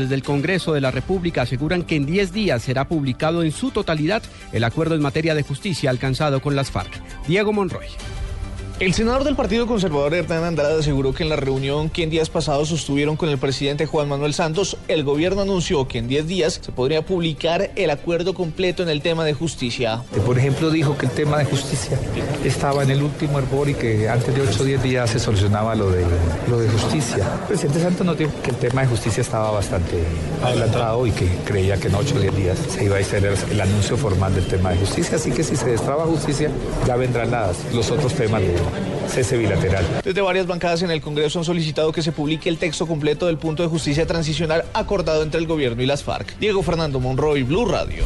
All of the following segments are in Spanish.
Desde el Congreso de la República aseguran que en 10 días será publicado en su totalidad el acuerdo en materia de justicia alcanzado con las FARC. Diego Monroy. El senador del Partido Conservador Hernán Andrade aseguró que en la reunión que en días pasados sostuvieron con el presidente Juan Manuel Santos, el gobierno anunció que en 10 días se podría publicar el acuerdo completo en el tema de justicia. Por ejemplo, dijo que el tema de justicia estaba en el último hervor y que antes de 8 o 10 días se solucionaba lo de, lo de justicia. El presidente Santos nos dijo que el tema de justicia estaba bastante adelantado y que creía que en 8 o 10 días se iba a hacer el, anuncio formal del tema de justicia. Así que si se destraba justicia, ya vendrán las, los otros temas de cese bilateral. Desde varias bancadas en el Congreso han solicitado que se publique el texto completo del punto de justicia transicional acordado entre el gobierno y las FARC. Diego Fernando Monroy, Blue Radio.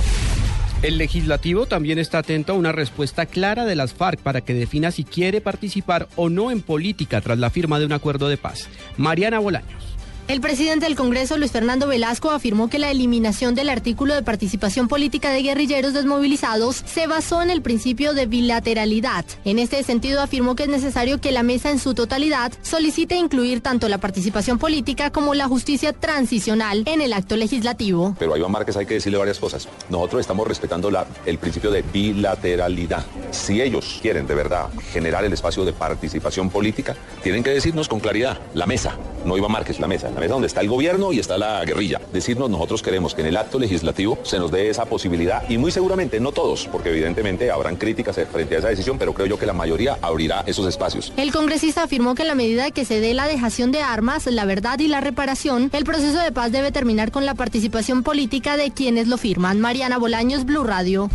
El legislativo también está atento a una respuesta clara de las FARC para que defina si quiere participar o no en política tras la firma de un acuerdo de paz. Mariana Bolaños. El presidente del Congreso, Luis Fernando Velasco, afirmó que la eliminación del artículo de participación política de guerrilleros desmovilizados se basó en el principio de bilateralidad. En este sentido, afirmó que es necesario que la mesa en su totalidad solicite incluir tanto la participación política como la justicia transicional en el acto legislativo. Pero a Iván Márquez hay que decirle varias cosas. Nosotros estamos respetando el principio de bilateralidad. Si ellos quieren de verdad generar el espacio de participación política, tienen que decirnos con claridad, la mesa, no Iván Márquez, la mesa la mesa donde está el gobierno y está la guerrilla. Decirnos nosotros queremos que en el acto legislativo se nos dé esa posibilidad y muy seguramente, no todos, porque evidentemente habrán críticas frente a esa decisión, pero creo yo que la mayoría abrirá esos espacios. El congresista afirmó que en la medida que se dé la dejación de armas, la verdad y la reparación, el proceso de paz debe terminar con la participación política de quienes lo firman. Mariana Bolaños, Blue Radio.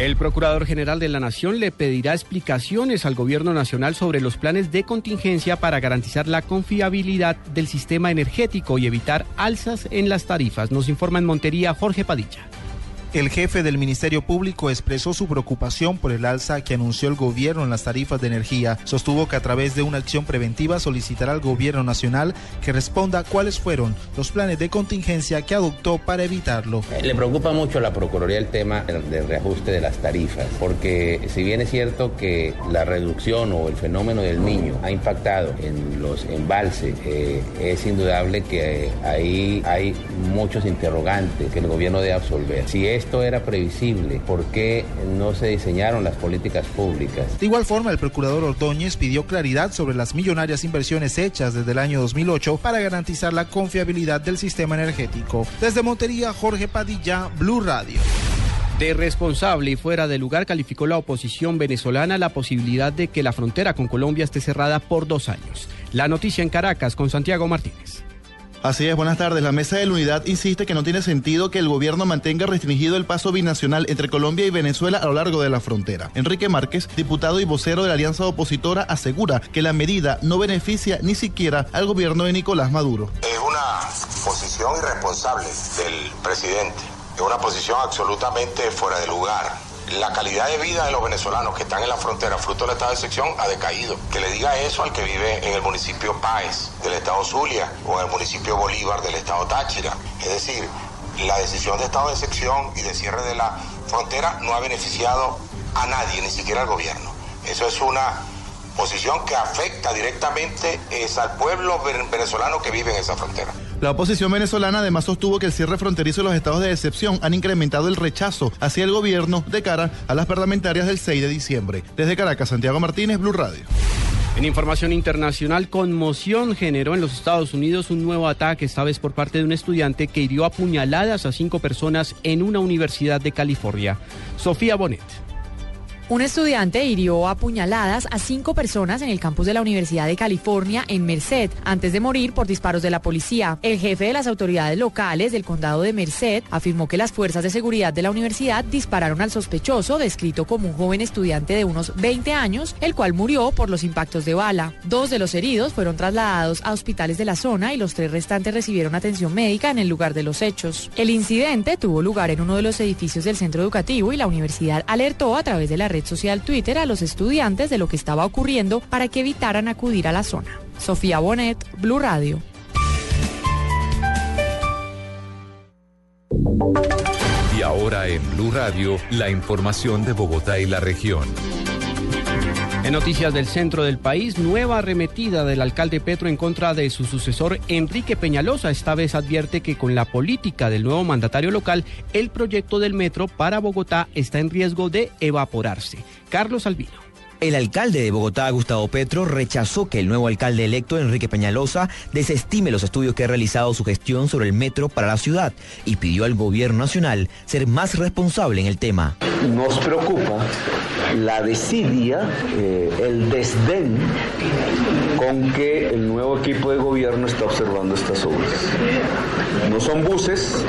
El Procurador General de la Nación le pedirá explicaciones al Gobierno Nacional sobre los planes de contingencia para garantizar la confiabilidad del sistema energético y evitar alzas en las tarifas. Nos informa en Montería Jorge Padilla. El jefe del Ministerio Público expresó su preocupación por el alza que anunció el gobierno en las tarifas de energía. Sostuvo que a través de una acción preventiva solicitará al gobierno nacional que responda cuáles fueron los planes de contingencia que adoptó para evitarlo. Le preocupa mucho a la Procuraduría el tema del reajuste de las tarifas, porque si bien es cierto que la reducción o el fenómeno del niño ha impactado en los embalses, eh, es indudable que ahí hay muchos interrogantes que el gobierno debe absolver. Si es esto era previsible, ¿por qué no se diseñaron las políticas públicas? De igual forma, el procurador Ordóñez pidió claridad sobre las millonarias inversiones hechas desde el año 2008 para garantizar la confiabilidad del sistema energético. Desde Montería, Jorge Padilla, Blue Radio. De responsable y fuera de lugar calificó la oposición venezolana la posibilidad de que la frontera con Colombia esté cerrada por dos años. La noticia en Caracas con Santiago Martínez. Así es, buenas tardes. La Mesa de la Unidad insiste que no tiene sentido que el gobierno mantenga restringido el paso binacional entre Colombia y Venezuela a lo largo de la frontera. Enrique Márquez, diputado y vocero de la alianza opositora, asegura que la medida no beneficia ni siquiera al gobierno de Nicolás Maduro. Es una posición irresponsable del presidente, es una posición absolutamente fuera de lugar la calidad de vida de los venezolanos que están en la frontera, fruto del estado de excepción, ha decaído. Que le diga eso al que vive en el municipio Páez del estado Zulia o en el municipio Bolívar del estado Táchira. Es decir, la decisión de estado de excepción y de cierre de la frontera no ha beneficiado a nadie, ni siquiera al gobierno. Eso es una posición que afecta directamente al pueblo venezolano que vive en esa frontera. La oposición venezolana además sostuvo que el cierre fronterizo y los estados de excepción han incrementado el rechazo hacia el gobierno de cara a las parlamentarias del 6 de diciembre. Desde Caracas, Santiago Martínez, Blue Radio. En información internacional, conmoción generó en los Estados Unidos un nuevo ataque, esta vez por parte de un estudiante que hirió a puñaladas a cinco personas en una universidad de California. Sofía Bonet. Un estudiante hirió a puñaladas a cinco personas en el campus de la Universidad de California en Merced antes de morir por disparos de la policía. El jefe de las autoridades locales del condado de Merced afirmó que las fuerzas de seguridad de la universidad dispararon al sospechoso, descrito como un joven estudiante de unos 20 años, el cual murió por los impactos de bala. Dos de los heridos fueron trasladados a hospitales de la zona y los tres restantes recibieron atención médica en el lugar de los hechos. El incidente tuvo lugar en uno de los edificios del centro educativo y la universidad alertó a través de la social Twitter a los estudiantes de lo que estaba ocurriendo para que evitaran acudir a la zona. Sofía Bonet, Blue Radio. Y ahora en Blue Radio, la información de Bogotá y la región. Noticias del centro del país, nueva arremetida del alcalde Petro en contra de su sucesor Enrique Peñalosa. Esta vez advierte que con la política del nuevo mandatario local, el proyecto del metro para Bogotá está en riesgo de evaporarse. Carlos Albino. El alcalde de Bogotá, Gustavo Petro, rechazó que el nuevo alcalde electo, Enrique Peñalosa, desestime los estudios que ha realizado su gestión sobre el metro para la ciudad y pidió al gobierno nacional ser más responsable en el tema. Nos preocupa la desidia, eh, el desdén con que el nuevo equipo de gobierno está observando estas obras. No son buses,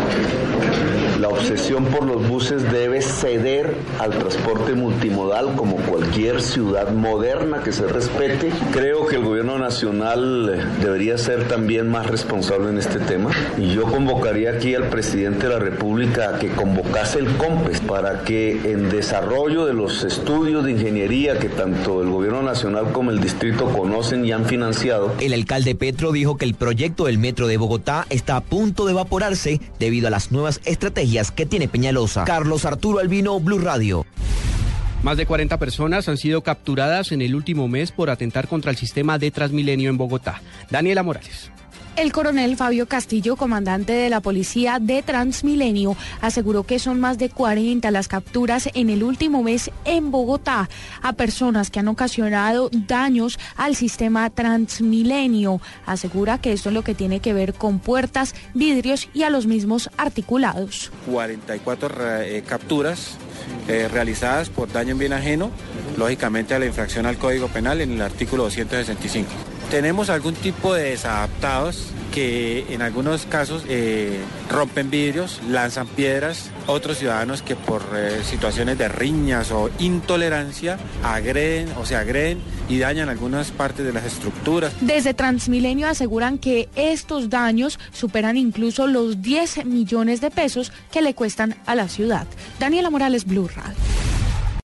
la obsesión por los buses debe ceder al transporte multimodal como cualquier ciudad moderna que se respete. Creo que el gobierno nacional debería ser también más responsable en este tema y yo convocaría aquí al presidente de la República a que convocase el COMPES para que en desarrollo de los estudios de ingeniería que tanto el gobierno nacional como el distrito conocen y han financiado. El alcalde Petro dijo que el proyecto del metro de Bogotá está a punto de evaporarse debido a las nuevas estrategias que tiene Peñalosa. Carlos Arturo Albino, Blue Radio. Más de 40 personas han sido capturadas en el último mes por atentar contra el sistema de Transmilenio en Bogotá. Daniela Morales. El coronel Fabio Castillo, comandante de la policía de Transmilenio, aseguró que son más de 40 las capturas en el último mes en Bogotá a personas que han ocasionado daños al sistema Transmilenio. Asegura que esto es lo que tiene que ver con puertas, vidrios y a los mismos articulados. 44 eh, capturas eh, realizadas por daño en bien ajeno, lógicamente a la infracción al Código Penal en el artículo 265. Tenemos algún tipo de desadaptados que en algunos casos eh, rompen vidrios, lanzan piedras, otros ciudadanos que por eh, situaciones de riñas o intolerancia agreden o se agreden y dañan algunas partes de las estructuras. Desde Transmilenio aseguran que estos daños superan incluso los 10 millones de pesos que le cuestan a la ciudad. Daniela Morales, Blue Radio.